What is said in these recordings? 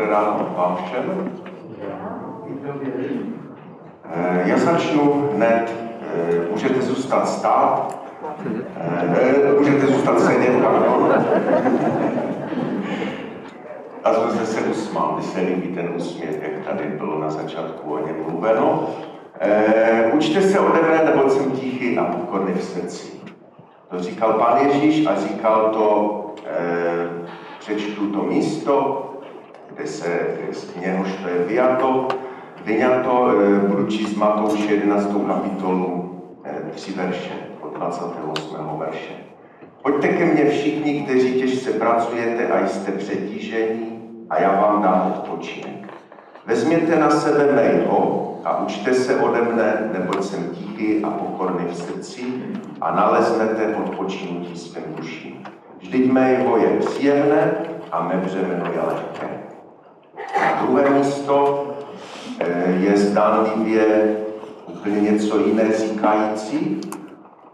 Dobré ráno vám všem. Eh, já začnu hned. Eh, můžete zůstat stát. Eh, můžete zůstat sedět, pardon. A zase se usmál, mi se líbí ten úsměv, jak tady bylo na začátku o něm mluveno. Učte se ode mne, nebo jsem tichý a pokorný v srdci. To říkal pán Ježíš a říkal to, přečtu to místo, se z něhož to je vyjato, vyňato, e, budu číst Matouše 11. kapitolu 3 e, verše, od 28. verše. Pojďte ke mně všichni, kteří těžce pracujete a jste přetížení a já vám dám odpočinek. Vezměte na sebe mého a učte se ode mne, neboť jsem tichý a pokorný v srdci a naleznete odpočinutí svým duším. Vždyť mé jeho je příjemné a mé břemeno je lehké. Druhé místo eh, je zdánlivě úplně něco jiné říkající,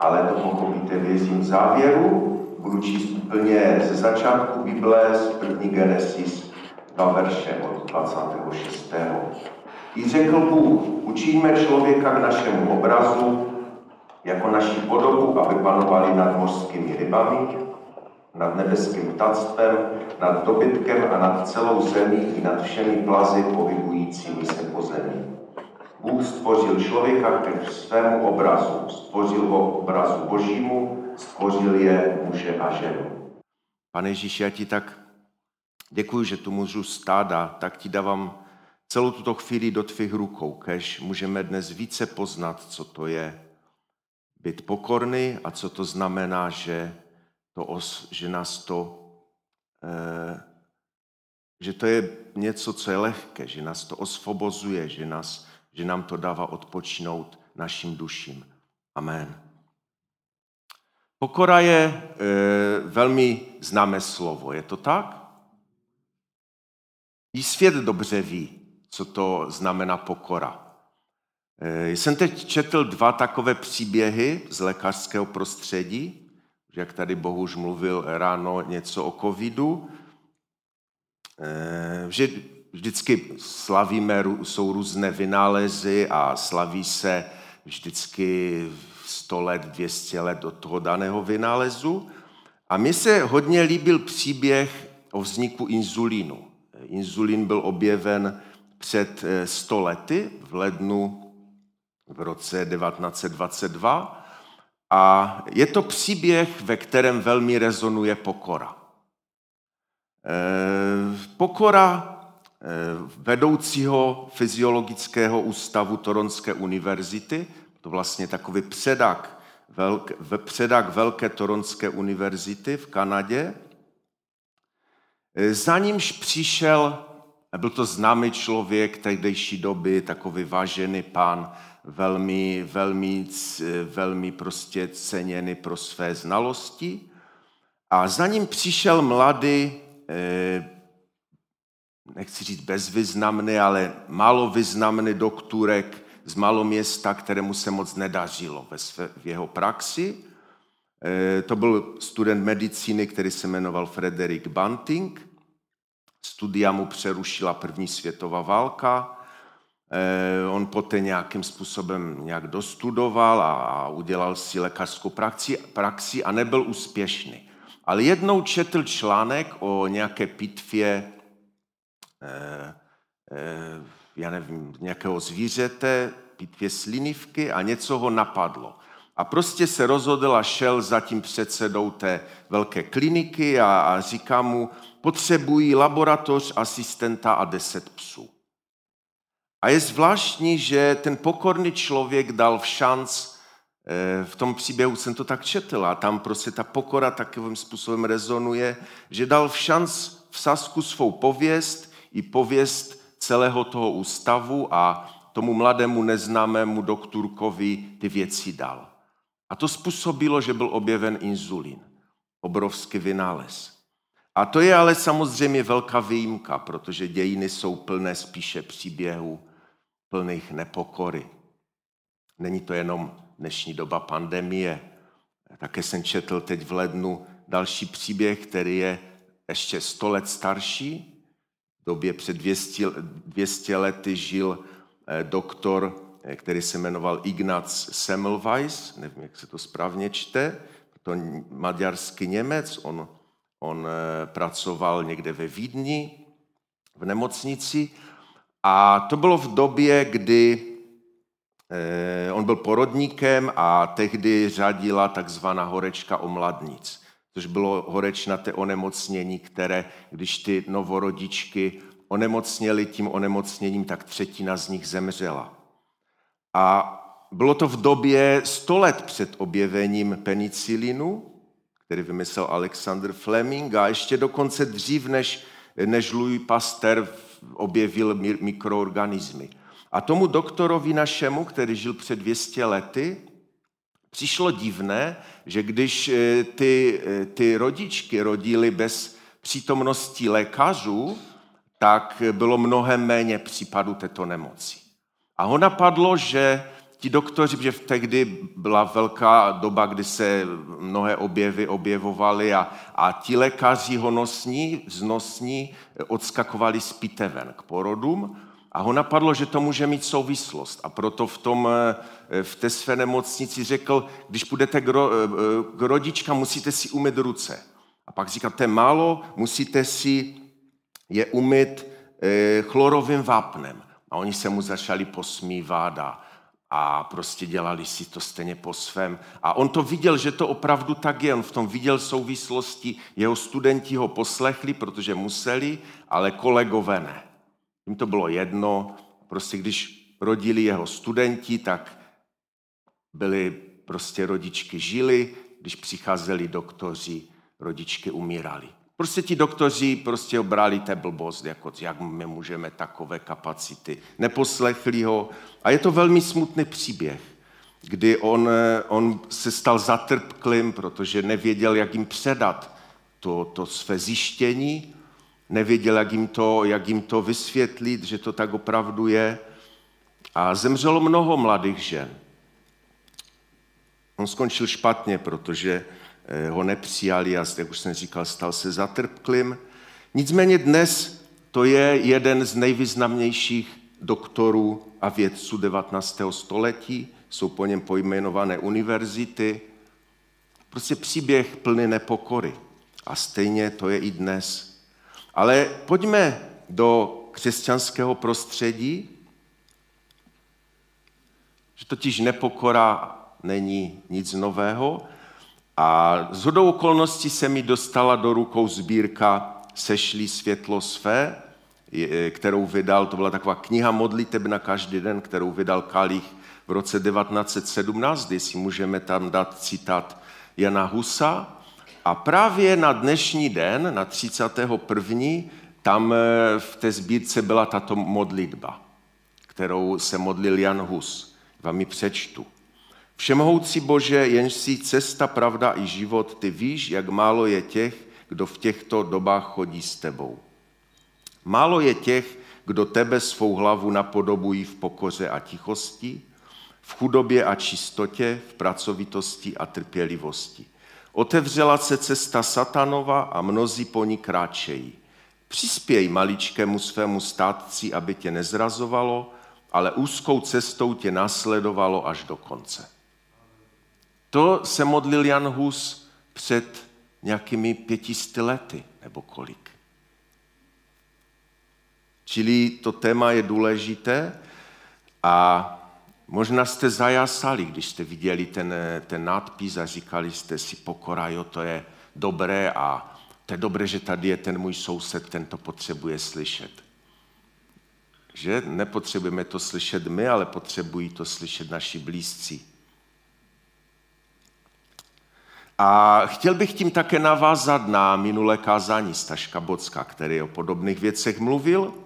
ale to pochopíte vězím závěru. Budu číst úplně ze začátku Bible, z první Genesis, dva verše od 26. I řekl Bůh, učíme člověka k našemu obrazu, jako naší podobu, aby panovali nad mořskými rybami, nad nebeským ptactvem, nad dobytkem a nad celou zemí i nad všemi plazy pohybujícími se po zemi. Bůh stvořil člověka ke svému obrazu, stvořil ho obrazu božímu, stvořil je muže a ženu. Pane Ježíši, já ti tak děkuji, že tu můžu stát a tak ti dávám celou tuto chvíli do tvých rukou, kež můžeme dnes více poznat, co to je být pokorný a co to znamená, že to os, že nás to, eh, že to je něco, co je lehké, že nás to osvobozuje, že, nás, že nám to dává odpočinout našim duším. Amen. Pokora je e, velmi známé slovo, je to tak? I svět dobře ví, co to znamená pokora. E, jsem teď četl dva takové příběhy z lékařského prostředí jak tady Bohuž mluvil ráno něco o covidu, eh, že vždycky slavíme, jsou různé vynálezy a slaví se vždycky 100 let, 200 let do toho daného vynálezu. A mně se hodně líbil příběh o vzniku inzulínu. Inzulín byl objeven před 100 eh, lety v lednu v roce 1922 a je to příběh, ve kterém velmi rezonuje pokora. Eh, pokora eh, vedoucího fyziologického ústavu Toronské univerzity, to vlastně takový předak, velk, předak Velké Toronské univerzity v Kanadě. Eh, za nímž přišel, byl to známý člověk tehdejší doby, takový vážený pán velmi, velmi, velmi prostě ceněny pro své znalosti. A za ním přišel mladý, eh, nechci říct bezvýznamný, ale málo významný doktorek z maloměsta, kterému se moc nedařilo ve své, v jeho praxi. Eh, to byl student medicíny, který se jmenoval Frederick Banting. Studia mu přerušila první světová válka Eh, on poté nějakým způsobem nějak dostudoval a udělal si lékařskou praxi, praxi a nebyl úspěšný. Ale jednou četl článek o nějaké pitvě, eh, eh, já nevím, nějakého zvířete, pitvě slinivky a něco ho napadlo. A prostě se rozhodl a šel za tím předsedou té velké kliniky a, a říká mu, potřebují laboratoř, asistenta a deset psů. A je zvláštní, že ten pokorný člověk dal v šanc, eh, v tom příběhu jsem to tak četl a tam prostě ta pokora takovým způsobem rezonuje, že dal v šanc v Sasku svou pověst i pověst celého toho ústavu a tomu mladému neznámému doktorkovi ty věci dal. A to způsobilo, že byl objeven inzulín. Obrovský vynález. A to je ale samozřejmě velká výjimka, protože dějiny jsou plné spíše příběhů plných nepokory. Není to jenom dnešní doba pandemie. Také jsem četl teď v lednu další příběh, který je ještě sto let starší, době před 200, 200 lety žil eh, doktor, eh, který se jmenoval Ignaz Semmelweis, nevím, jak se to správně čte, to maďarský Němec, on, on eh, pracoval někde ve Vídni, v nemocnici a to bylo v době, kdy on byl porodníkem a tehdy řadila takzvaná horečka omladnic což bylo horečnaté onemocnění, které, když ty novorodičky onemocněly tím onemocněním, tak třetina z nich zemřela. A bylo to v době 100 let před objevením penicilinu, který vymyslel Alexander Fleming a ještě dokonce dřív, než, než Louis Pasteur objevil mikroorganismy. A tomu doktorovi našemu, který žil před 200 lety, přišlo divné, že když eh, ty, eh, ty rodičky rodily bez přítomnosti lékařů, tak bylo mnohem méně případů této nemoci. A ho napadlo, že ti doktoři, že v tehdy byla velká doba, kdy se mnohé objevy objevovaly a, a ti lékaři honosní, vznosní odskakovali z piteven k porodům a ho napadlo, že to může mít souvislost. A proto v, tom, eh, v té své nemocnici řekl, když půjdete k, ro, eh, k rodičkám, musíte si umyt ruce. A pak říkal, to je málo, musíte si je umyt eh, chlorovým vápnem. A oni se mu začali posmívat a, a prostě dělali si to stejně po svém. A on to viděl, že to opravdu tak je. On v tom viděl souvislosti. Jeho studenti ho poslechli, protože museli, ale kolegové ne. Jim to bylo jedno, prostě když rodili jeho studenti, tak byli prostě rodičky žili, když přicházeli doktoři, rodičky umírali. Prostě ti doktoři prostě obrali té blbost, jako jak my můžeme takové kapacity. Neposlechli ho. A je to velmi smutný příběh, kdy on, on se stal zatrpklým, protože nevěděl, jak jim předat to, to své zjištění nevěděl, jak jim, to, jak jim to vysvětlit, že to tak opravdu je. A zemřelo mnoho mladých žen. On skončil špatně, protože eh, ho nepřijali a, jak už jsem říkal, stal se zatrpklým. Nicméně dnes to je jeden z nejvýznamnějších doktorů a vědců 19. století, jsou po něm pojmenované univerzity. Prostě příběh plný nepokory. A stejně to je i dnes. Ale pojďme do křesťanského prostředí, že totiž nepokora není nic nového. A z hodou okolností se mi dostala do rukou sbírka Sešlí světlo své, kterou vydal, to byla taková kniha modliteb na každý den, kterou vydal Kalich v roce 1917, si můžeme tam dát citát Jana Husa. A právě na dnešní den, na 31. tam eh, v té sbírce byla tato modlitba, kterou se modlil Jan Hus. Vám ji přečtu. Všemohoucí Bože, jenž si cesta, pravda i život, ty víš, jak málo je těch, kdo v těchto dobách chodí s tebou. Málo je těch, kdo tebe svou hlavu napodobují v pokoře a tichosti, v chudobě a čistotě, v pracovitosti a trpělivosti. Otevřela se cesta satanova a mnozí po ní kráčejí. Přispěj maličkému svému státci, aby tě nezrazovalo, ale úzkou cestou tě následovalo až do konce. To se modlil Jan Hus před nějakými pětisty lety, nebo kolik. Čili to téma je důležité a Možná jste zajasali, když jste viděli ten, ten nadpis a říkali jste si, pokora, jo, to je dobré a to je dobré, že tady je ten můj soused, ten to potřebuje slyšet. Že nepotřebujeme to slyšet my, ale potřebují to slyšet naši blízcí. A chtěl bych tím také navázat na minulé kázání Staška Bocka, který o podobných věcech mluvil,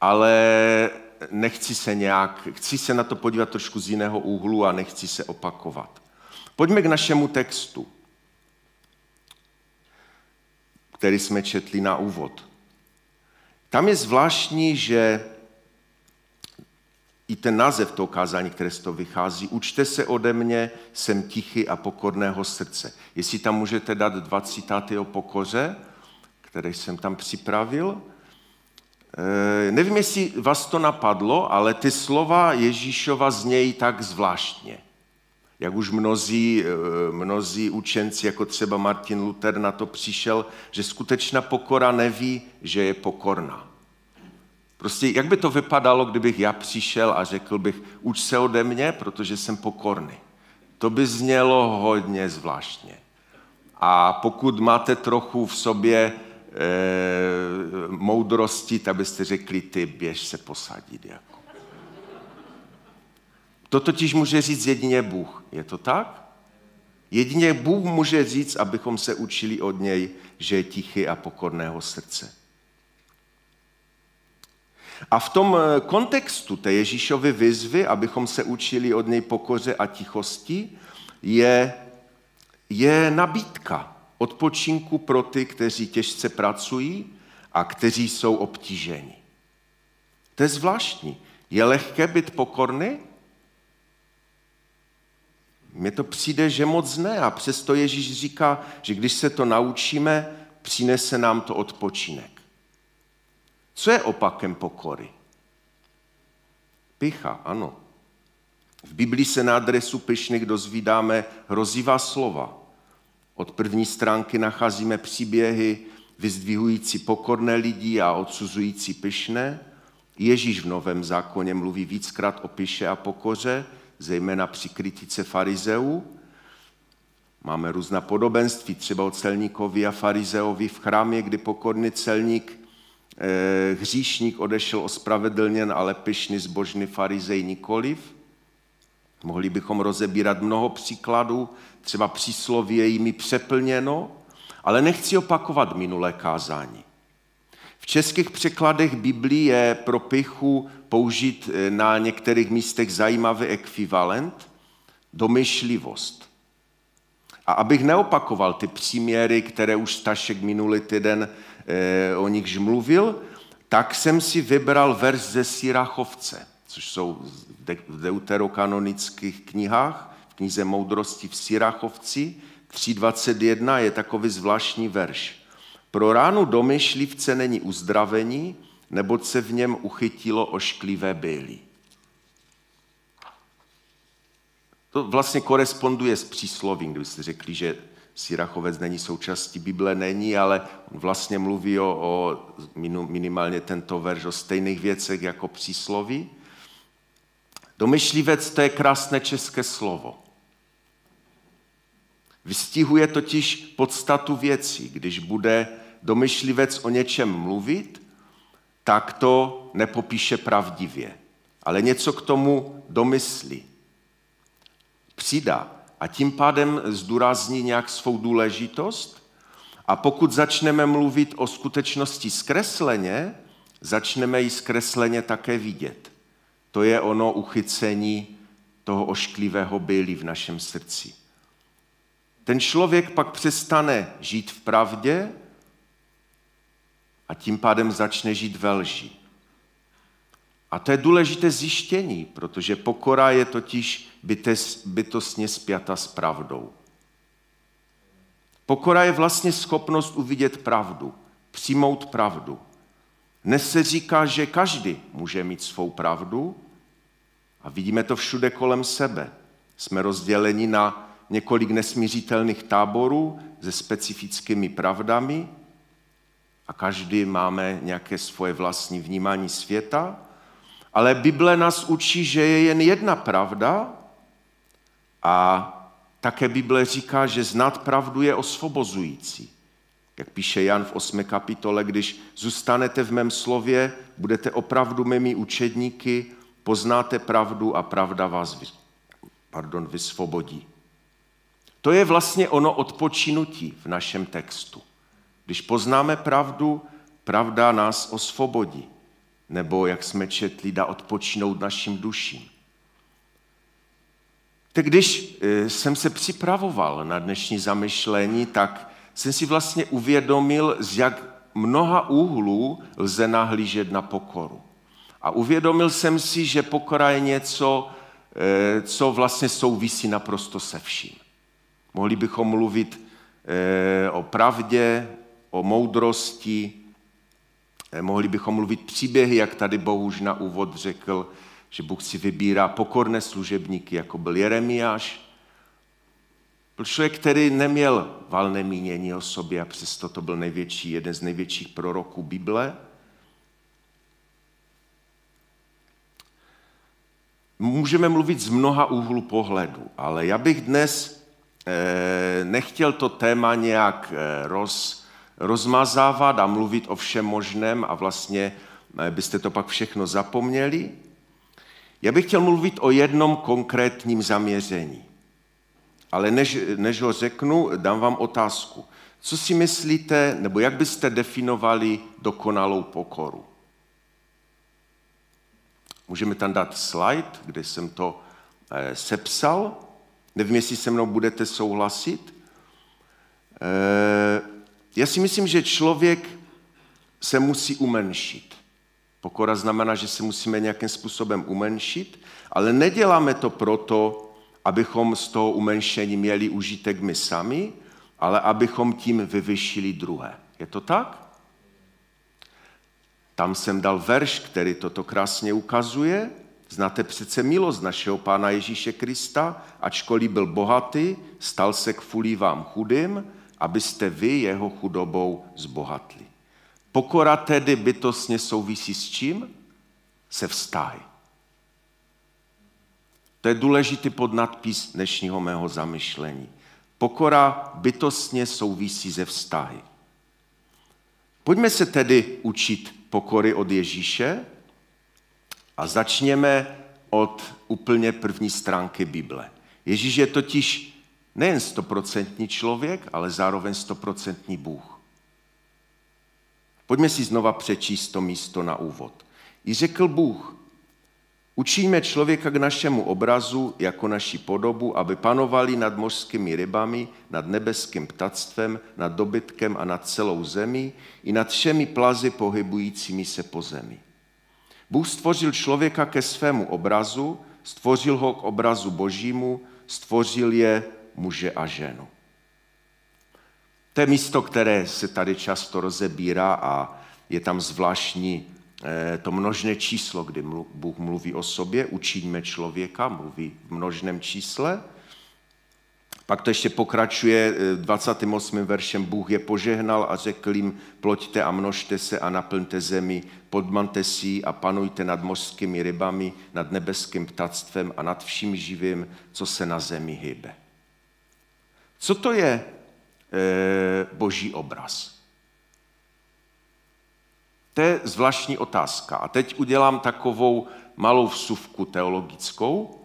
ale nechci se nějak, chci se na to podívat trošku z jiného úhlu a nechci se opakovat. Pojďme k našemu textu, který jsme četli na úvod. Tam je zvláštní, že i ten název toho kázání, které z toho vychází, učte se ode mě, jsem tichý a pokorného srdce. Jestli tam můžete dát dva citáty o pokoře, které jsem tam připravil. E, nevím, jestli vás to napadlo, ale ty slova Ježíšova znějí tak zvláštně. Jak už mnozí, e, mnozí učenci, jako třeba Martin Luther, na to přišel, že skutečná pokora neví, že je pokorná. Prostě jak by to vypadalo, kdybych já přišel a řekl bych, uč se ode mě, protože jsem pokorný. To by znělo hodně zvláštně. A pokud máte trochu v sobě moudrosti, tak byste řekli, ty běž se posadit. Jako. To totiž může říct jedině Bůh. Je to tak? Jedině Bůh může říct, abychom se učili od něj, že je tichý a pokorného srdce. A v tom eh, kontextu té Ježíšovy výzvy, abychom se učili od něj pokoře a tichosti, je, je nabídka odpočinku pro ty, kteří těžce pracují a kteří jsou obtíženi. To je zvláštní. Je lehké být pokorný? Mně to přijde, že moc ne. A přesto Ježíš říká, že když se to naučíme, přinese nám to odpočinek. Co je opakem pokory? Picha, ano. V Biblii se na adresu pyšných dozvídáme hrozivá slova. Od první stránky nacházíme příběhy vyzdvihující pokorné lidi a odsuzující pyšné. Ježíš v Novém zákoně mluví víckrát o pyše a pokoře, zejména při kritice farizeů. Máme různá podobenství, třeba o celníkovi a farizeovi v chrámě, kdy pokorný celník Eh, hříšník odešel ospravedlněn, ale pyšný zbožný farizej nikoliv. Mohli bychom rozebírat mnoho příkladů, třeba přísloví je jimi přeplněno, ale nechci opakovat minulé kázání. V českých překladech Biblii je pro pichu použít eh, na některých místech zajímavý ekvivalent, domyšlivost. A abych neopakoval ty příměry, které už Stašek minulý týden Eh, o nichž mluvil, tak jsem si vybral verš ze Sirachovce, což jsou v deuterokanonických knihách, v knize Moudrosti v Sirachovci, 3.21 je takový zvláštní verš. Pro ránu domyšlivce není uzdravení, neboť se v něm uchytilo ošklivé byly. To vlastně koresponduje s příslovím, kdybyste řekli, že Sirachovec není součástí Bible, není, ale on vlastně mluví o, o minimálně tento verš o stejných věcech jako přísloví. Domyšlivec to je krásné české slovo. Vystihuje totiž podstatu věcí. Když bude domyšlivec o něčem mluvit, tak to nepopíše pravdivě, ale něco k tomu domyslí. Přidá a tím pádem zdůrazní nějak svou důležitost. A pokud začneme mluvit o skutečnosti zkresleně, začneme ji zkresleně také vidět. To je ono uchycení toho ošklivého byli v našem srdci. Ten člověk pak přestane žít v pravdě a tím pádem začne žít ve lži. A to je důležité zjištění, protože pokora je totiž bytostně spjata s pravdou. Pokora je vlastně schopnost uvidět pravdu, přijmout pravdu. Dnes se říká, že každý může mít svou pravdu a vidíme to všude kolem sebe. Jsme rozděleni na několik nesmířitelných táborů se specifickými pravdami a každý máme nějaké svoje vlastní vnímání světa, ale Bible nás učí, že je jen jedna pravda a také Bible říká, že znát pravdu je osvobozující. Jak píše Jan v 8. kapitole, když zůstanete v mém slově, budete opravdu mými učedníky, poznáte pravdu a pravda vás vy, pardon, vysvobodí. To je vlastně ono odpočinutí v našem textu. Když poznáme pravdu, pravda nás osvobodí. Nebo, jak jsme četli, dá odpočinout našim duším. Tak když e, jsem se připravoval na dnešní zamyšlení, tak jsem si vlastně uvědomil, z jak mnoha úhlů lze nahlížet na pokoru. A uvědomil jsem si, že pokora je něco, e, co vlastně souvisí naprosto se vším. Mohli bychom mluvit e, o pravdě, o moudrosti, eh, mohli bychom mluvit příběhy, jak tady Bohuž na úvod řekl, že Bůh si vybírá pokorné služebníky, jako byl Jeremiáš. Byl člověk, který neměl valné mínění o sobě a přesto to byl největší, jeden z největších proroků Bible. Můžeme mluvit z mnoha úhlů pohledu, ale já bych dnes eh, nechtěl to téma nějak eh, roz, rozmazávat a mluvit o všem možném a vlastně eh, byste to pak všechno zapomněli. Já bych chtěl mluvit o jednom konkrétním zaměření. Ale než, než ho řeknu, dám vám otázku. Co si myslíte, nebo jak byste definovali dokonalou pokoru? Můžeme tam dát slide, kde jsem to eh, sepsal. Nevím, jestli se mnou budete souhlasit. Eh, já si myslím, že člověk se musí umenšit. Pokora znamená, že se musíme nějakým způsobem umenšit, ale neděláme to proto, abychom z toho umenšení měli užitek my sami, ale abychom tím vyvyšili druhé. Je to tak? Tam jsem dal verš, který toto krásně ukazuje. Znáte přece milost našeho Pána Ježíše Krista, ačkoliv byl bohatý, stal se k fulí vám chudým, abyste vy jeho chudobou zbohatli. Pokora tedy bytostně souvisí s čím? Se vztahy. To je důležitý podnadpis dnešního mého zamyšlení. Pokora bytostně souvisí ze vztahy. Pojďme se tedy učit pokory od Ježíše a začněme od úplně první stránky Bible. Ježíš je totiž nejen stoprocentní člověk, ale zároveň stoprocentní Bůh. Pojďme si znova přečíst to místo na úvod. I řekl Bůh, učíme člověka k našemu obrazu jako naši podobu, aby panovali nad mořskými rybami, nad nebeským ptactvem, nad dobytkem a nad celou zemí i nad všemi plazy pohybujícími se po zemi. Bůh stvořil člověka ke svému obrazu, stvořil ho k obrazu božímu, stvořil je muže a ženu. To je místo, které se tady často rozebírá a je tam zvláštní to množné číslo, kdy Bůh mluví o sobě, učíme člověka, mluví v množném čísle. Pak to ještě pokračuje 28. Eh, veršem. Bůh je požehnal a řekl jim, ploďte a množte se a naplňte zemi, podmante si a panujte nad mořskými rybami, nad nebeským ptactvem a nad vším živým, co se na zemi hýbe. Co to je Eh, boží obraz? To je zvláštní otázka. A teď udělám takovou malou vsuvku teologickou,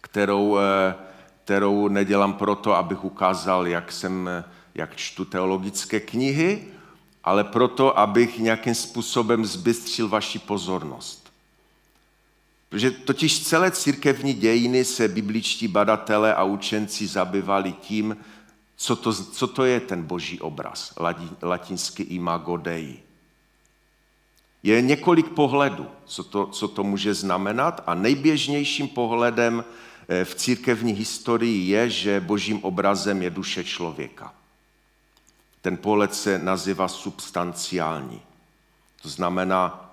kterou, eh, kterou nedělám proto, abych ukázal, jak, jsem, jak čtu teologické knihy, ale proto, abych nějakým způsobem zbystřil vaši pozornost. Protože totiž celé církevní dějiny se bibličtí badatelé a učenci zabývali tím, co to, co to je ten boží obraz, latinsky imago Dei. Je několik pohledů, co to, co to může znamenat a nejběžnějším pohledem eh, v církevní historii je, že božím obrazem je duše člověka. Ten pohled se nazývá substanciální. To znamená,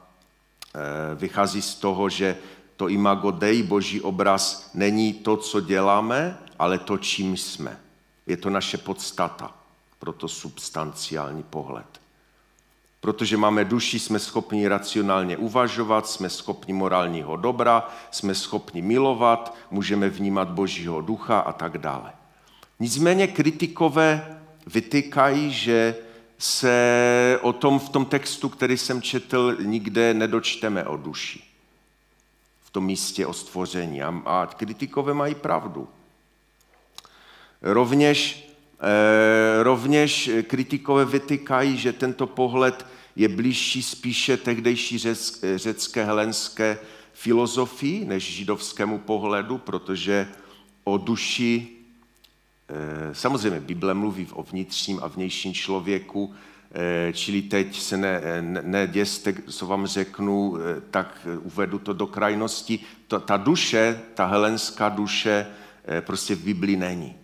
eh, vychází z toho, že to imago Dei, boží obraz, není to, co děláme, ale to, čím jsme. Je to naše podstata, proto substanciální pohled. Protože máme duši, jsme schopni racionálně uvažovat, jsme schopni morálního dobra, jsme schopni milovat, můžeme vnímat božího ducha a tak dále. Nicméně kritikové vytykají, že se o tom v tom textu, který jsem četl, nikde nedočteme o duši. V tom místě o stvoření. A kritikové mají pravdu. Rovněž, eh, rovněž kritikové vytykají, že tento pohled je blížší spíše tehdejší řecké helenské filozofii než židovskému pohledu, protože o duši, eh, samozřejmě Bible mluví o vnitřním a vnějším člověku, eh, čili teď se ne, ne, neděste, co vám řeknu, tak uvedu to do krajnosti. Ta, ta duše, ta helenská duše prostě v Biblii není.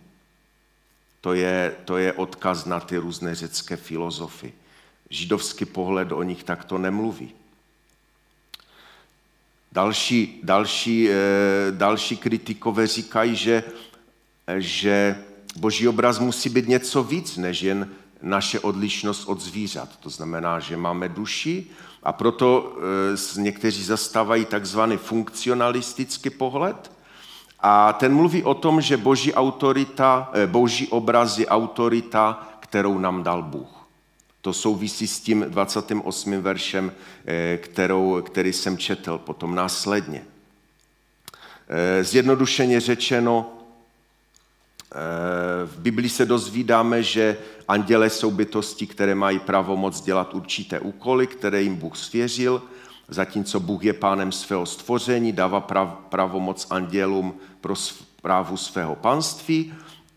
To je, to je odkaz na ty různé řecké filozofy. Židovský pohled o nich takto nemluví. Další, další, eh, další kritikové říkají, že, že boží obraz musí být něco víc, než jen naše odlišnost od zvířat. To znamená, že máme duši a proto e, někteří zastávají takzvaný funkcionalistický pohled. A ten mluví o tom, že boží, autorita, e, boží obraz je autorita, kterou nám dal Bůh. To souvisí s tím 28. veršem, e, kterou, který jsem četl potom následně. Zjednodušeně řečeno, v Biblii se dozvídáme, že anděle jsou bytosti, které mají pravomoc dělat určité úkoly, které jim Bůh svěřil, zatímco Bůh je pánem svého stvoření, dává pravomoc andělům pro zprávu svého panství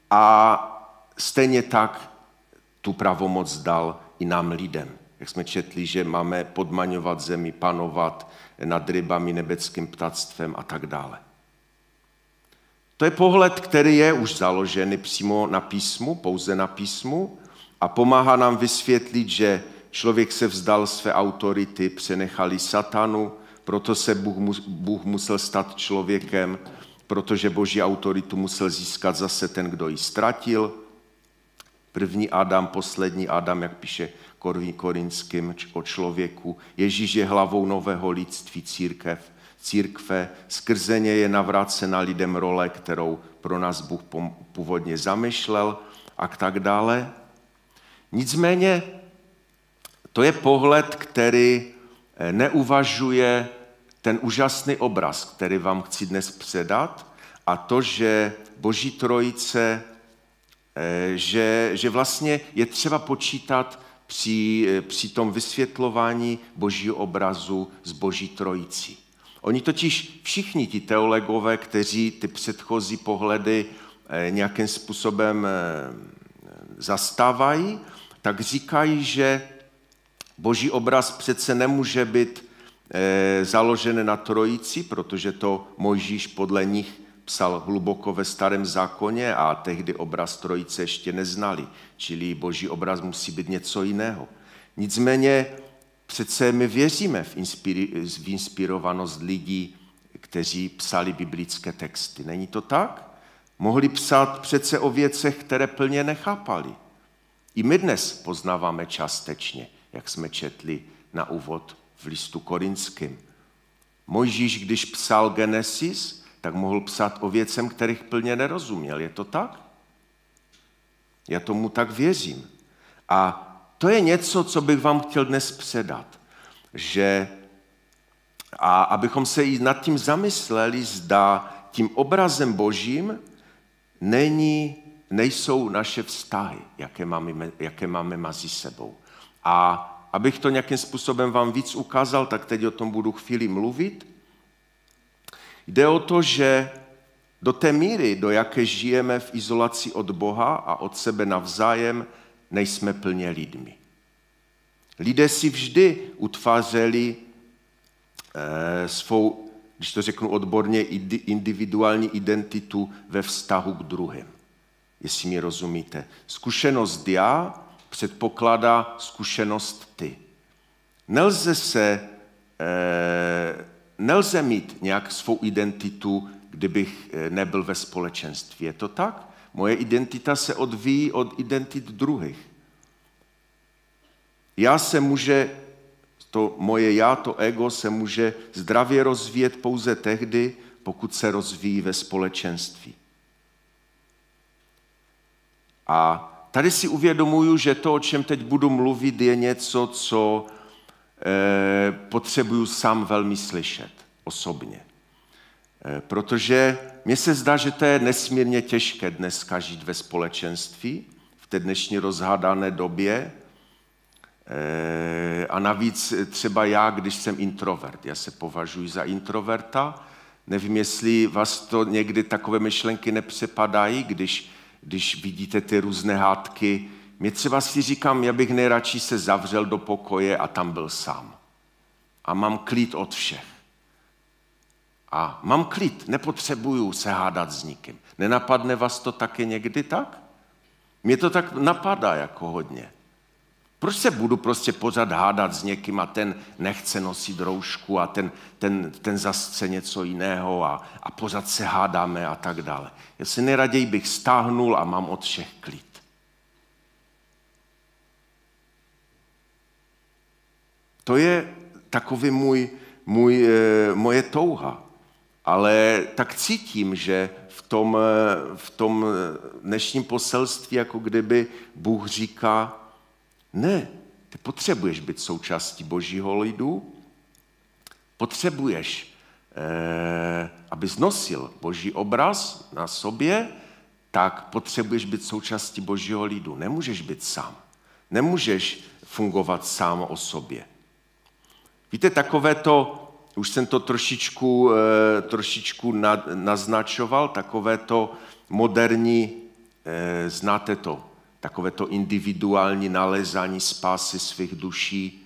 a stejně tak tu pravomoc dal i nám lidem. Jak jsme četli, že máme podmaňovat zemi, panovat nad rybami, nebeckým ptactvem a tak dále. To je pohled, který je už založený přímo na písmu, pouze na písmu a pomáhá nám vysvětlit, že člověk se vzdal své autority, přenechali satanu, proto se Bůh, Bůh musel stát člověkem, protože boží autoritu musel získat zase ten, kdo ji ztratil. První Adam, poslední Adam, jak píše Korinským o člověku. Ježíš je hlavou nového lidství církev církve, skrze ně je navrácena lidem role, kterou pro nás Bůh původně zamýšlel a tak dále. Nicméně to je pohled, který eh, neuvažuje ten úžasný obraz, který vám chci dnes předat, a to, že Boží trojice, že, že vlastně je třeba počítat při, eh, při tom vysvětlování Božího obrazu s Boží trojicí. Oni totiž všichni ti teologové, kteří ty předchozí pohledy eh, nějakým způsobem eh, zastávají, tak říkají, že boží obraz přece nemůže být eh, založen na trojici, protože to Mojžíš podle nich psal hluboko ve starém zákoně a tehdy obraz trojice ještě neznali, čili boží obraz musí být něco jiného. Nicméně Přece my věříme v, inspiri, v inspirovanost lidí, kteří psali biblické texty. Není to tak? Mohli psát přece o věcech, které plně nechápali. I my dnes poznáváme částečně, jak jsme četli na úvod v listu korinským. Mojžíš, když psal Genesis, tak mohl psát o věcem, kterých plně nerozuměl. Je to tak? Já tomu tak věřím. A to je něco, co bych vám chtěl dnes předat. Že a abychom se i nad tím zamysleli, zda tím obrazem božím není, nejsou naše vztahy, jaké máme, jaké máme mezi sebou. A abych to nějakým způsobem vám víc ukázal, tak teď o tom budu chvíli mluvit. Jde o to, že do té míry, do jaké žijeme v izolaci od Boha a od sebe navzájem, nejsme plně lidmi. Lidé si vždy utvářeli eh, svou, když to řeknu odborně, individuální identitu ve vztahu k druhým. Jestli mi rozumíte. Zkušenost já předpokládá zkušenost ty. Nelze se, eh, nelze mít nějak svou identitu, kdybych eh, nebyl ve společenství. Je to tak? Moje identita se odvíjí od identit druhých. Já se může, to moje já, to ego se může zdravě rozvíjet pouze tehdy, pokud se rozvíjí ve společenství. A tady si uvědomuju, že to, o čem teď budu mluvit, je něco, co potřebuju sám velmi slyšet osobně. E, protože mně se zdá, že to je nesmírně těžké dneska žít ve společenství, v té dnešní rozhádané době, Eh, a navíc třeba já, když jsem introvert, já se považuji za introverta, nevím, jestli vás to někdy takové myšlenky nepřepadají, když, když vidíte ty různé hádky. Mě třeba si říkám, já bych nejradši se zavřel do pokoje a tam byl sám. A mám klid od všech. A mám klid, nepotřebuju se hádat s nikým. Nenapadne vás to taky někdy tak? Mě to tak napadá jako hodně. Proč se budu prostě pořád hádat s někým a ten nechce nosit roušku a ten, ten, ten zase něco jiného a, a pořád se hádáme a tak dále. Já si nejraději bych stáhnul a mám od všech klid. To je takový můj, můj, eh, moje touha. Ale tak cítím, že v tom, eh, v tom dnešním poselství, jako kdyby Bůh říká, ne, ty potřebuješ být součástí božího lidu, potřebuješ, eh, aby znosil boží obraz na sobě, tak potřebuješ být součástí božího lidu. Nemůžeš být sám. Nemůžeš fungovat sám o sobě. Víte, takové to, už jsem to trošičku, eh, trošičku naznačoval, takové to moderní, eh, znáte to, takové to individuální nalezání spásy svých duší,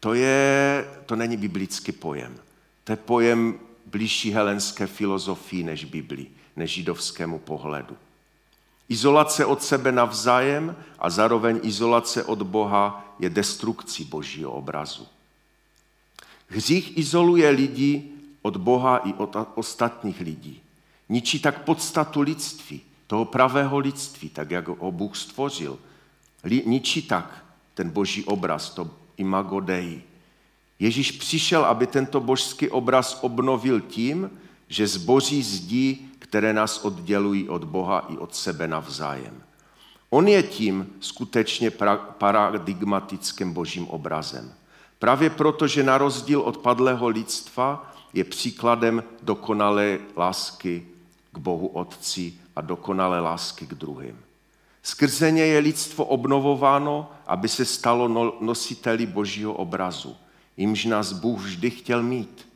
to, je, to není biblický pojem. To je pojem blížší helenské filozofii než Biblii, než židovskému pohledu. Izolace od sebe navzájem a zároveň izolace od Boha je destrukcí božího obrazu. Hřích izoluje lidi od Boha i od ostatních lidí. Ničí tak podstatu lidství, toho pravého lidství, tak jak ho Bůh stvořil. Ničí tak ten boží obraz, to imago Dei. Ježíš přišel, aby tento božský obraz obnovil tím, že zboří zdí, které nás oddělují od Boha i od sebe navzájem. On je tím skutečně paradigmatickým božím obrazem. Právě proto, že na rozdíl od padlého lidstva je příkladem dokonalé lásky k Bohu Otci a dokonalé lásky k druhým. Skrze ně je lidstvo obnovováno, aby se stalo no, nositeli božího obrazu, jimž nás Bůh vždy chtěl mít.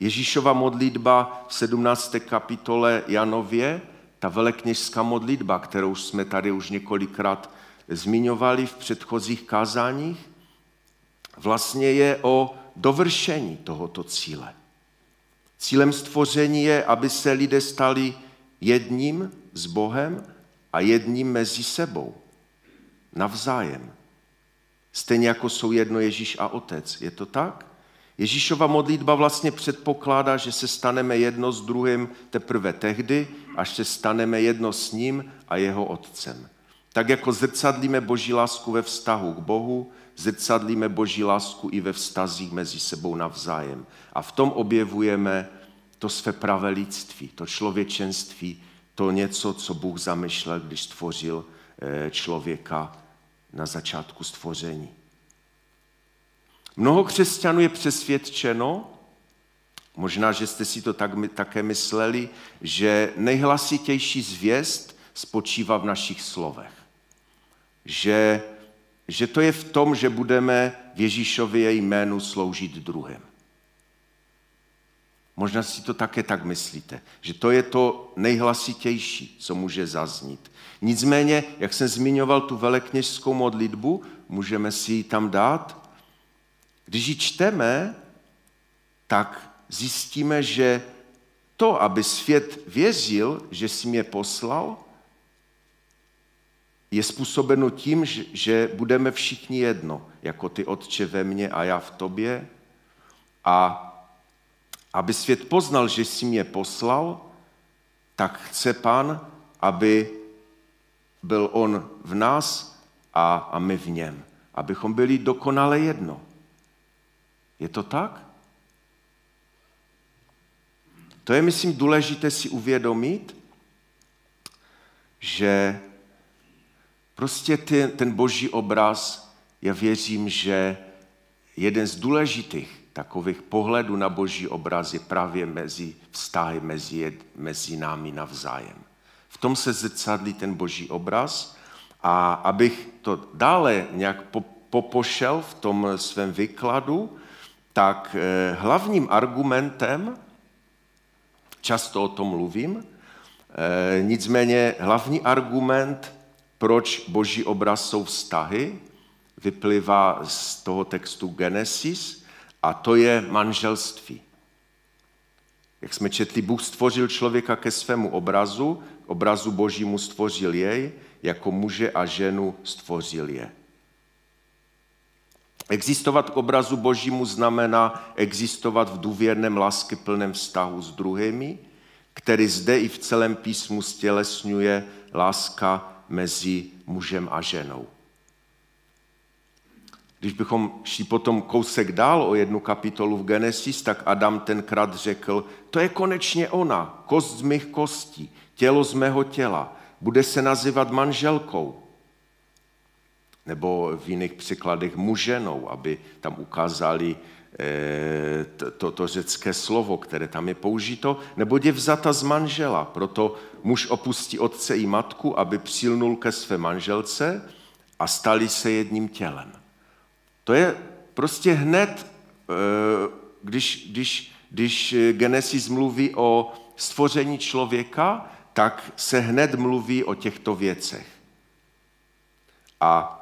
Ježíšova modlitba v 17. kapitole Janově, ta velekněžská modlitba, kterou jsme tady už několikrát zmiňovali v předchozích kázáních, vlastně je o dovršení tohoto cíle. Cílem stvoření je, aby se lidé stali jedním s Bohem a jedním mezi sebou. Navzájem. Stejně jako jsou jedno Ježíš a Otec. Je to tak? Ježíšova modlitba vlastně předpokládá, že se staneme jedno s druhým teprve tehdy, až se staneme jedno s ním a jeho Otcem. Tak jako zrcadlíme Boží lásku ve vztahu k Bohu, zrcadlíme Boží lásku i ve vztazích mezi sebou navzájem. A v tom objevujeme to své pravé lidství, to člověčenství, to něco, co Bůh zamýšlel, když stvořil eh, člověka na začátku stvoření. Mnoho křesťanů je přesvědčeno, možná, že jste si to tak, také mysleli, že nejhlasitější zvěst spočívá v našich slovech. Že že to je v tom, že budeme v Ježíšově jménu sloužit druhým. Možná si to také tak myslíte, že to je to nejhlasitější, co může zaznít. Nicméně, jak jsem zmiňoval tu velekněžskou modlitbu, můžeme si ji tam dát. Když ji čteme, tak zjistíme, že to, aby svět věřil, že jsi mě poslal, je způsobeno tím, že budeme všichni jedno, jako ty Otče ve mně a já v tobě. A aby svět poznal, že jsi mě poslal, tak chce Pán, aby byl On v nás a, a my v něm. Abychom byli dokonale jedno. Je to tak? To je, myslím, důležité si uvědomit, že Prostě ty, ten boží obraz, já věřím, že jeden z důležitých takových pohledů na boží obraz je právě mezi vztahy mezi, mezi námi navzájem. V tom se zrcadlí ten boží obraz a abych to dále nějak popošel v tom svém výkladu, tak eh, hlavním argumentem, často o tom mluvím, eh, nicméně hlavní argument proč boží obraz jsou vztahy, vyplývá z toho textu Genesis a to je manželství. Jak jsme četli, Bůh stvořil člověka ke svému obrazu, obrazu božímu stvořil jej, jako muže a ženu stvořil je. Existovat k obrazu Božímu znamená existovat v důvěrném lásky plném vztahu s druhými, který zde i v celém písmu stělesňuje láska mezi mužem a ženou. Když bychom šli potom kousek dál o jednu kapitolu v Genesis, tak Adam tenkrát řekl, to je konečně ona, kost z mých kostí, tělo z mého těla, bude se nazývat manželkou. Nebo v jiných překladech muženou, aby tam ukázali to, to řecké slovo, které tam je použito, nebo je vzata z manžela. Proto muž opustí otce i matku, aby přilnul ke své manželce a stali se jedním tělem. To je prostě hned, eh, když, když, když Genesis mluví o stvoření člověka, tak se hned mluví o těchto věcech. A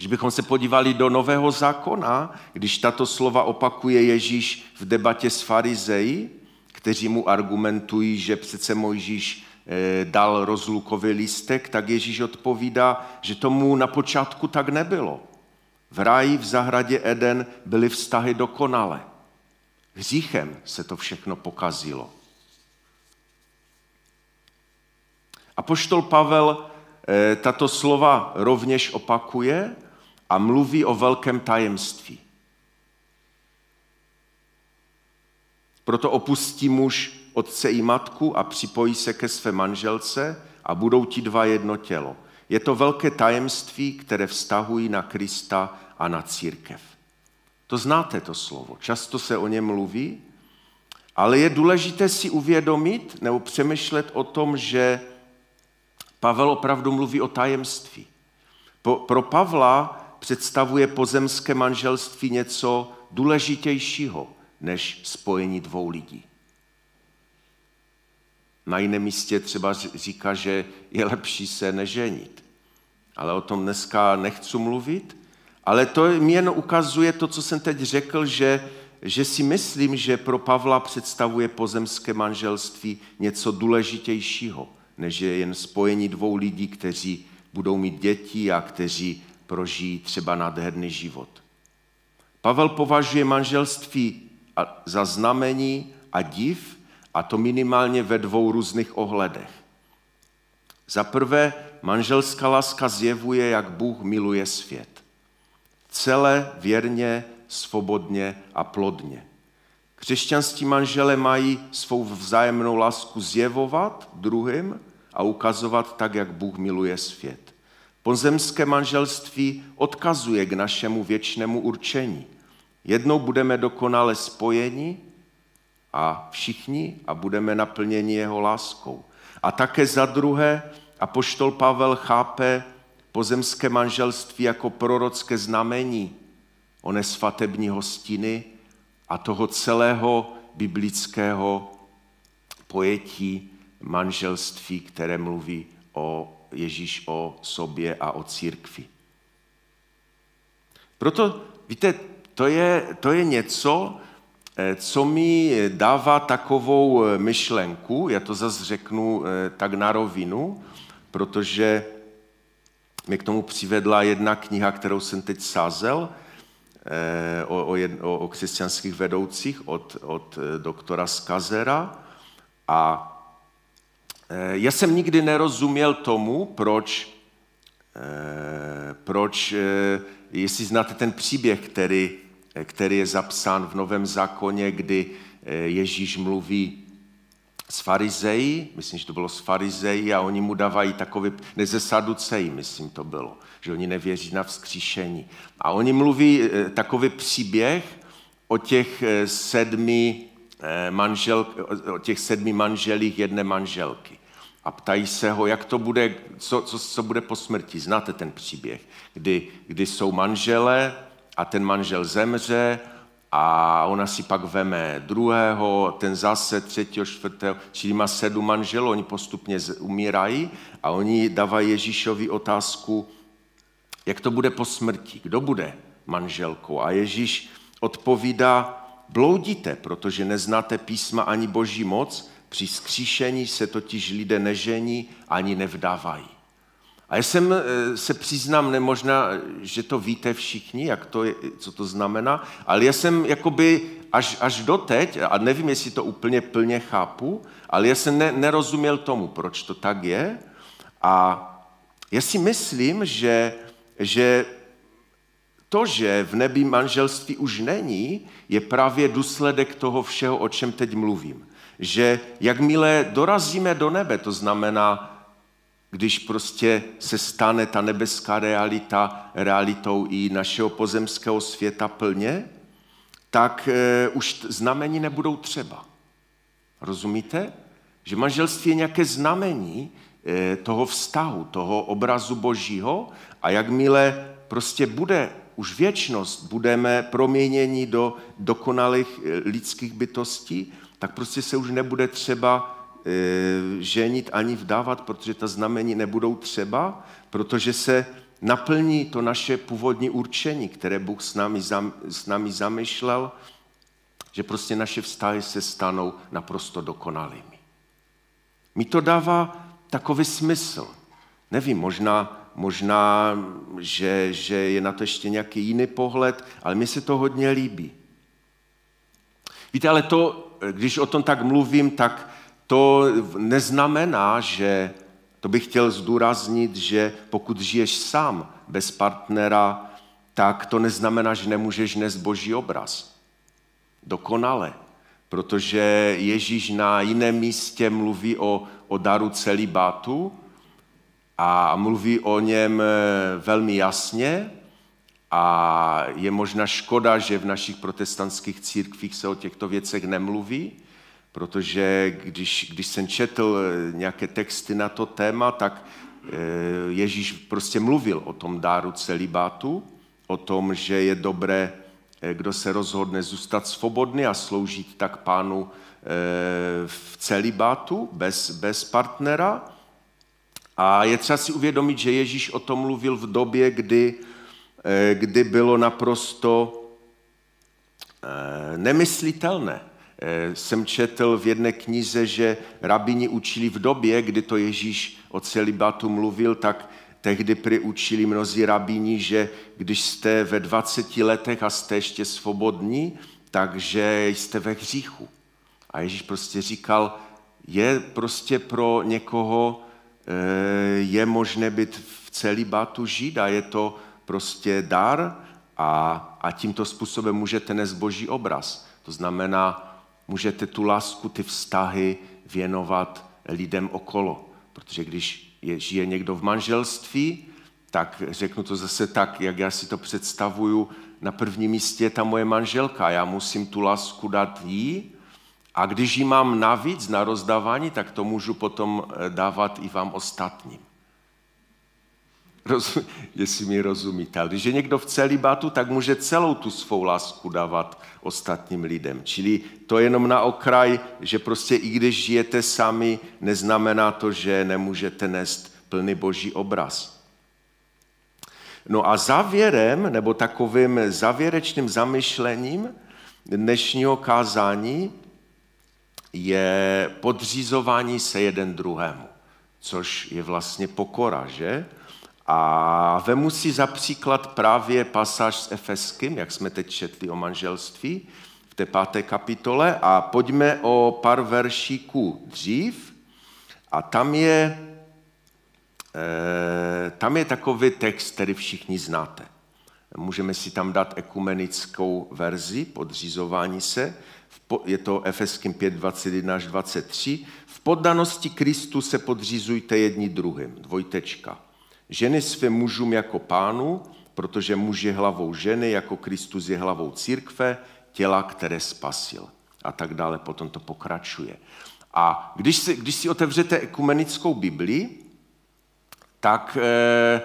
když bychom se podívali do Nového zákona, když tato slova opakuje Ježíš v debatě s farizeji, kteří mu argumentují, že přece Mojžíš eh, dal rozlukový lístek, tak Ježíš odpovídá, že tomu na počátku tak nebylo. V ráji v zahradě Eden byly vztahy dokonale. Hříchem se to všechno pokazilo. A poštol Pavel eh, tato slova rovněž opakuje a mluví o velkém tajemství. Proto opustí muž otce i matku a připojí se ke své manželce a budou ti dva jedno tělo. Je to velké tajemství, které vztahují na Krista a na církev. To znáte to slovo, často se o něm mluví, ale je důležité si uvědomit nebo přemýšlet o tom, že Pavel opravdu mluví o tajemství. pro Pavla představuje pozemské manželství něco důležitějšího než spojení dvou lidí. Na jiném místě třeba říká, že je lepší se neženit. Ale o tom dneska nechci mluvit. Ale to mi jen ukazuje to, co jsem teď řekl, že, že si myslím, že pro Pavla představuje pozemské manželství něco důležitějšího, než je jen spojení dvou lidí, kteří budou mít děti a kteří prožijí třeba nádherný život. Pavel považuje manželství za znamení a div, a to minimálně ve dvou různých ohledech. Za prvé, manželská láska zjevuje, jak Bůh miluje svět. Celé, věrně, svobodně a plodně. Křesťanství manžele mají svou vzájemnou lásku zjevovat druhým a ukazovat tak, jak Bůh miluje svět. Pozemské manželství odkazuje k našemu věčnému určení. Jednou budeme dokonale spojeni a všichni a budeme naplněni jeho láskou. A také za druhé, a poštol Pavel chápe pozemské manželství jako prorocké znamení oné svatební hostiny a toho celého biblického pojetí manželství, které mluví o Ježíš o sobě a o církvi. Proto, víte, to je, to je něco, eh, co mi dává takovou eh, myšlenku, já to zase řeknu eh, tak na rovinu, protože mě k tomu přivedla jedna kniha, kterou jsem teď sázel, o, o, o, o křesťanských vedoucích od, od doktora Skazera. A já jsem nikdy nerozuměl tomu, proč, proč jestli znáte ten příběh, který který je zapsán v Novém zákoně, kdy eh, Ježíš mluví s farizeji, myslím, že to bylo s farizeji a oni mu dávají takový, ne ze saducejí, myslím to bylo, že oni nevěří na vzkříšení. A oni mluví eh, takový příběh o těch eh, sedmi, manžel, o těch sedmi manželích jedné manželky. A ptají se ho, jak to bude, co, co, co bude po smrti. Znáte ten příběh, kdy, kdy jsou manželé, a ten manžel zemře a ona si pak veme druhého, ten zase třetího, čtvrtého, čili má sedm manželů, oni postupně umírají a oni dávají Ježíšovi otázku, jak to bude po smrti, kdo bude manželkou. A Ježíš odpovídá, bloudíte, protože neznáte písma ani boží moc, při skříšení se totiž lidé nežení ani nevdávají. A já jsem eh, se přiznám, nemožná, že to víte všichni, jak to je, co to znamená, ale já jsem jakoby až, až doteď, a nevím, jestli to úplně plně chápu, ale já jsem ne, nerozuměl tomu, proč to tak je. A já si myslím, že, že to, že v nebi manželství už není, je právě důsledek toho všeho, o čem teď mluvím. Že jakmile dorazíme do nebe, to znamená, když prostě se stane ta nebeská realita realitou i našeho pozemského světa plně, tak e, už znamení nebudou třeba. Rozumíte? Že manželství je nějaké znamení e, toho vztahu, toho obrazu božího a jakmile prostě bude už věčnost, budeme proměněni do dokonalých e, lidských bytostí, tak prostě se už nebude třeba e, ženit ani vdávat, protože ta znamení nebudou třeba, protože se naplní to naše původní určení, které Bůh s námi, zam, s námi zamýšlel, že prostě naše vztahy se stanou naprosto dokonalými. Mi to dává takový smysl. Nevím, možná, možná že, že je na to ještě nějaký jiný pohled, ale mi se to hodně líbí. Víte, ale to, když o tom tak mluvím, tak to neznamená, že to bych chtěl zdůraznit, že pokud žiješ sám, bez partnera, tak to neznamená, že nemůžeš nést boží obraz. Dokonale. Protože Ježíš na jiném místě mluví o, o daru celibátu a mluví o něm eh, velmi jasně a je možná škoda, že v našich protestantských církvích se o těchto věcech nemluví, protože když, když jsem četl eh, nějaké texty na to téma, tak eh, Ježíš prostě mluvil o tom dáru celibátu, o tom, že je dobré, eh, kdo se rozhodne zůstat svobodný a sloužit tak pánu v celibátu, bez, bez partnera. A je třeba si uvědomit, že Ježíš o tom mluvil v době, kdy, kdy bylo naprosto nemyslitelné, Eh, jsem četl v jedné knize, že rabini učili v době, kdy to Ježíš o celibatu mluvil, tak tehdy prý učili mnozí rabini, že když jste ve 20 letech a jste ještě svobodní, takže jste ve hříchu. A Ježíš prostě říkal, je prostě pro někoho, eh, je možné být v celibatu žít a je to prostě dar a, a tímto způsobem můžete nést boží obraz. To znamená, můžete tu lásku, ty vztahy věnovat lidem okolo. Protože když je, žije někdo v manželství, tak řeknu to zase tak, jak já si to představuju, na prvním místě je ta moje manželka, já musím tu lásku dát jí a když ji mám navíc na rozdávání, tak to můžu potom eh, dávat i vám ostatním. Rozum, jestli mi rozumíte. Ale když je někdo v celibatu, tak může celou tu svou lásku dávat ostatním lidem. Čili to je jenom na okraj, že prostě i když žijete sami, neznamená to, že nemůžete nést plný boží obraz. No a závěrem, nebo takovým závěrečným zamyšlením dnešního kázání je podřízování se jeden druhému, což je vlastně pokora, že? A vemu si za příklad právě pasáž s Efeským, jak jsme teď četli o manželství, v té páté kapitole a pojďme o pár veršíků dřív a tam je, e, tam je takový text, který všichni znáte. Můžeme si tam dát ekumenickou verzi podřizování se. Je to Efeským 5, 21 až 23. V poddanosti Kristu se podřizujte jedni druhým. Dvojtečka. Ženy své mužům jako pánu, protože muž je hlavou ženy, jako Kristus je hlavou církve, těla, které spasil. A tak dále, potom to pokračuje. A když si, když si otevřete ekumenickou Bibli, tak eh,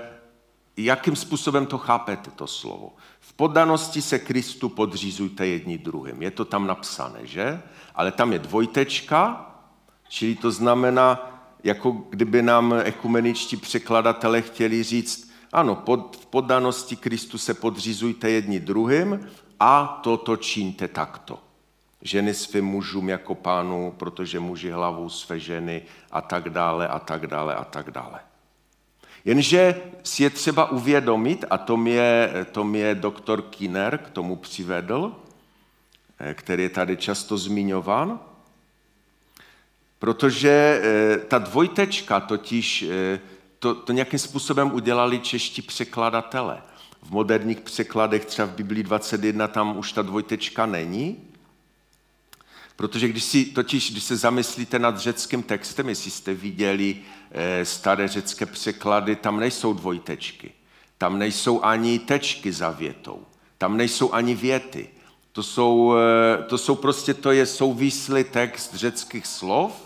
jakým způsobem to chápete, to slovo? V poddanosti se Kristu podřízujte jedni druhým. Je to tam napsané, že? Ale tam je dvojtečka, čili to znamená, jako kdyby nám ekumeničtí překladatelé chtěli říct, ano, pod, v poddanosti Kristu se podřizujte jedni druhým a toto čiňte takto. Ženy svým mužům jako pánu, protože muži hlavou své ženy a tak dále a tak dále a tak dále. Jenže si je třeba uvědomit, a to mě, to mě doktor Kinner k tomu přivedl, eh, který je tady často zmiňován, protože eh, ta dvojtečka totiž eh, to, to nějakým způsobem udělali čeští překladatelé. V moderních překladech, třeba v Biblii 21, tam už ta dvojtečka není, Protože když, si, totiž, když se zamyslíte nad řeckým textem, jestli jste viděli e, staré řecké překlady, tam nejsou dvojtečky. Tam nejsou ani tečky za větou. Tam nejsou ani věty. To jsou, to jsou prostě, to je souvislý text řeckých slov.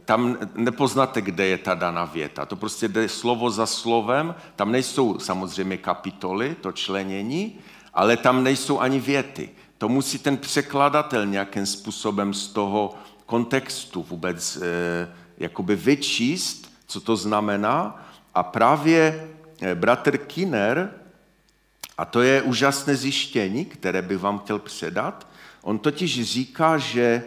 Tam nepoznáte, kde je ta daná věta. To prostě jde slovo za slovem. Tam nejsou samozřejmě kapitoly, to členění, ale tam nejsou ani věty to musí ten překladatel nějakým způsobem z toho kontextu vůbec e, jakoby vyčíst, co to znamená. A právě eh, bratr Kinner, a to je úžasné zjištění, které bych vám chtěl předat, on totiž říká, že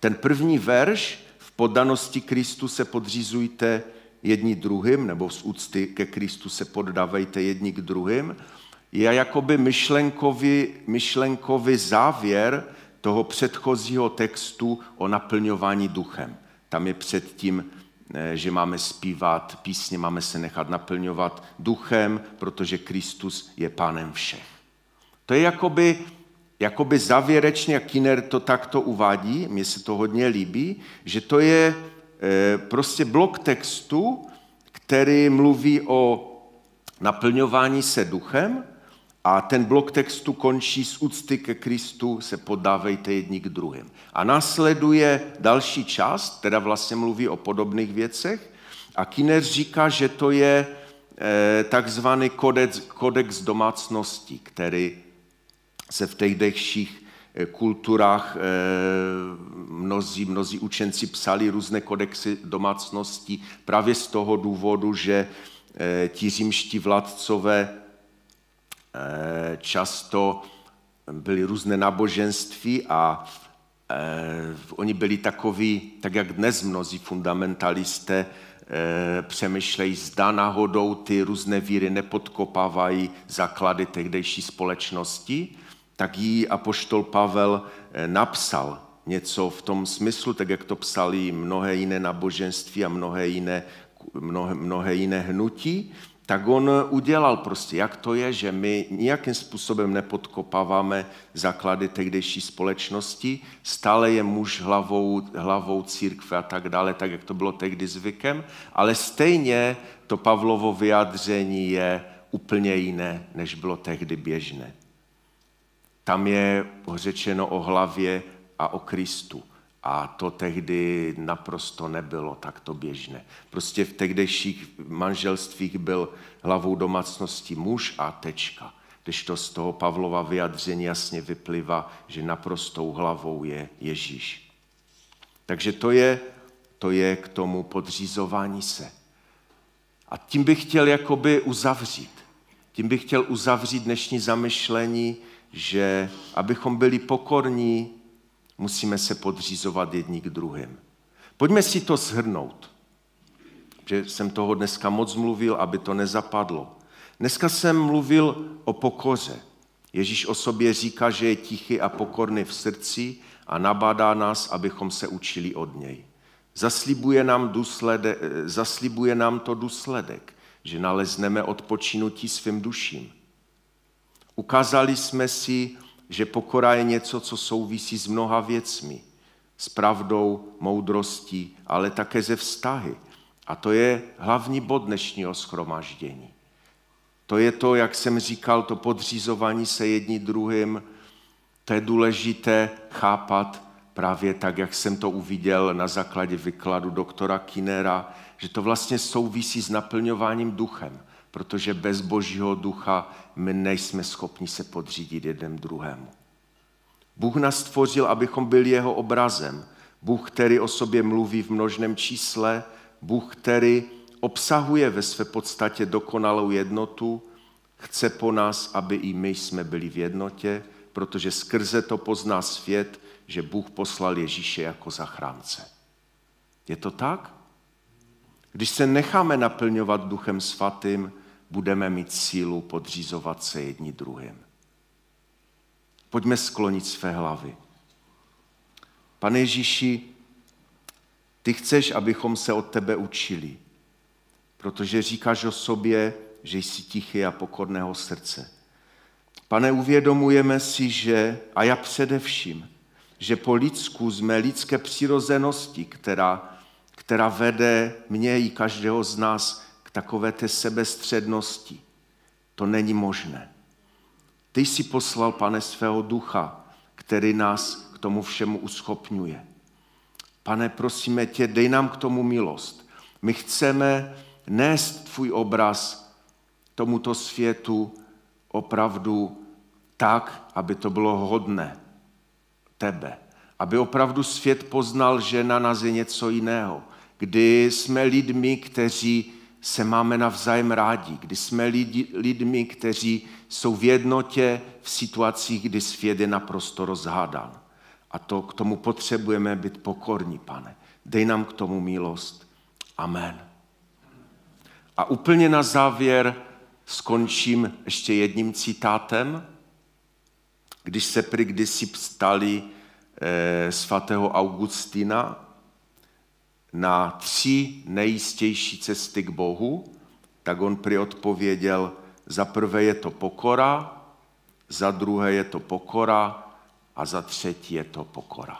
ten první verš poddanosti Kristu se podřízujte jedni druhým, nebo z úcty ke Kristu se poddávejte jedni k druhým, je jakoby myšlenkový, myšlenkový závěr toho předchozího textu o naplňování duchem. Tam je předtím, eh, že máme zpívat písně, máme se nechat naplňovat duchem, protože Kristus je pánem všech. To je jakoby, jakoby závěrečně, jak Kiner to takto uvádí, mně se to hodně líbí, že to je eh, prostě blok textu, který mluví o naplňování se duchem a ten blok textu končí s úcty ke Kristu, se podávejte jedni k druhým. A následuje další část, která vlastně mluví o podobných věcech. A Kiner říká, že to je eh, takzvaný kodex, kodex domácností, který se v tehdejších eh, kulturách eh, mnozí, mnozí učenci psali různé kodexy domácností právě z toho důvodu, že ti římští vládcové Eh, často byly různé náboženství a eh, oni byli takoví, tak jak dnes mnozí fundamentalisté eh, přemýšlejí, zda náhodou ty různé víry nepodkopávají základy tehdejší společnosti, tak jí apoštol Pavel napsal něco v tom smyslu, tak jak to psali mnohé jiné náboženství a mnohé jiné, mnohé, mnohé jiné hnutí, tak on udělal prostě, jak to je, že my nějakým způsobem nepodkopáváme základy tehdejší společnosti, stále je muž hlavou, hlavou církve a tak dále, tak jak to bylo tehdy zvykem, ale stejně to Pavlovo vyjádření je úplně jiné, než bylo tehdy běžné. Tam je řečeno o hlavě a o Kristu. A to tehdy naprosto nebylo takto běžné. Prostě v tehdejších manželstvích byl hlavou domácnosti muž a tečka. Když to z toho Pavlova vyjadření jasně vyplývá, že naprostou hlavou je Ježíš. Takže to je, to je k tomu podřízování se. A tím bych chtěl jakoby uzavřít. Tím bych chtěl uzavřít dnešní zamyšlení, že abychom byli pokorní musíme se podřízovat jedni k druhým. Pojďme si to shrnout, že jsem toho dneska moc mluvil, aby to nezapadlo. Dneska jsem mluvil o pokoře. Ježíš o sobě říká, že je tichý a pokorný v srdci a nabádá nás, abychom se učili od něj. Zaslibuje nám, důsledek, zaslibuje nám to důsledek, že nalezneme odpočinutí svým duším. Ukázali jsme si že pokora je něco, co souvisí s mnoha věcmi. S pravdou, moudrostí, ale také ze vztahy. A to je hlavní bod dnešního schromaždění. To je to, jak jsem říkal, to podřízování se jedni druhým. To je důležité chápat právě tak, jak jsem to uviděl na základě vykladu doktora Kinera, že to vlastně souvisí s naplňováním duchem protože bez Božího ducha my nejsme schopni se podřídit jeden druhému. Bůh nás stvořil, abychom byli jeho obrazem. Bůh, který o sobě mluví v množném čísle, Bůh, který obsahuje ve své podstatě dokonalou jednotu, chce po nás, aby i my jsme byli v jednotě, protože skrze to pozná svět, že Bůh poslal Ježíše jako zachránce. Je to tak? Když se necháme naplňovat Duchem Svatým, budeme mít sílu podřízovat se jedni druhým. Pojďme sklonit své hlavy. Pane Ježíši, ty chceš, abychom se od tebe učili, protože říkáš o sobě, že jsi tichý a pokorného srdce. Pane, uvědomujeme si, že, a já především, že po lidsku mé lidské přirozenosti, která, která vede mě i každého z nás takové té sebestřednosti, to není možné. Ty jsi poslal, pane, svého ducha, který nás k tomu všemu uschopňuje. Pane, prosíme tě, dej nám k tomu milost. My chceme nést tvůj obraz tomuto světu opravdu tak, aby to bylo hodné tebe. Aby opravdu svět poznal, že na nás je něco jiného. Kdy jsme lidmi, kteří se máme navzájem rádi, kdy jsme lidi, lidmi, kteří jsou v jednotě v situacích, kdy svět je naprosto rozhádan. A to k tomu potřebujeme být pokorní, pane. Dej nám k tomu milost. Amen. A úplně na závěr skončím ještě jedním citátem. Když se prý kdysi ptali eh, svatého Augustina na tři nejistější cesty k Bohu, tak on prý odpověděl, za prvé je to pokora, za druhé je to pokora a za třetí je to pokora.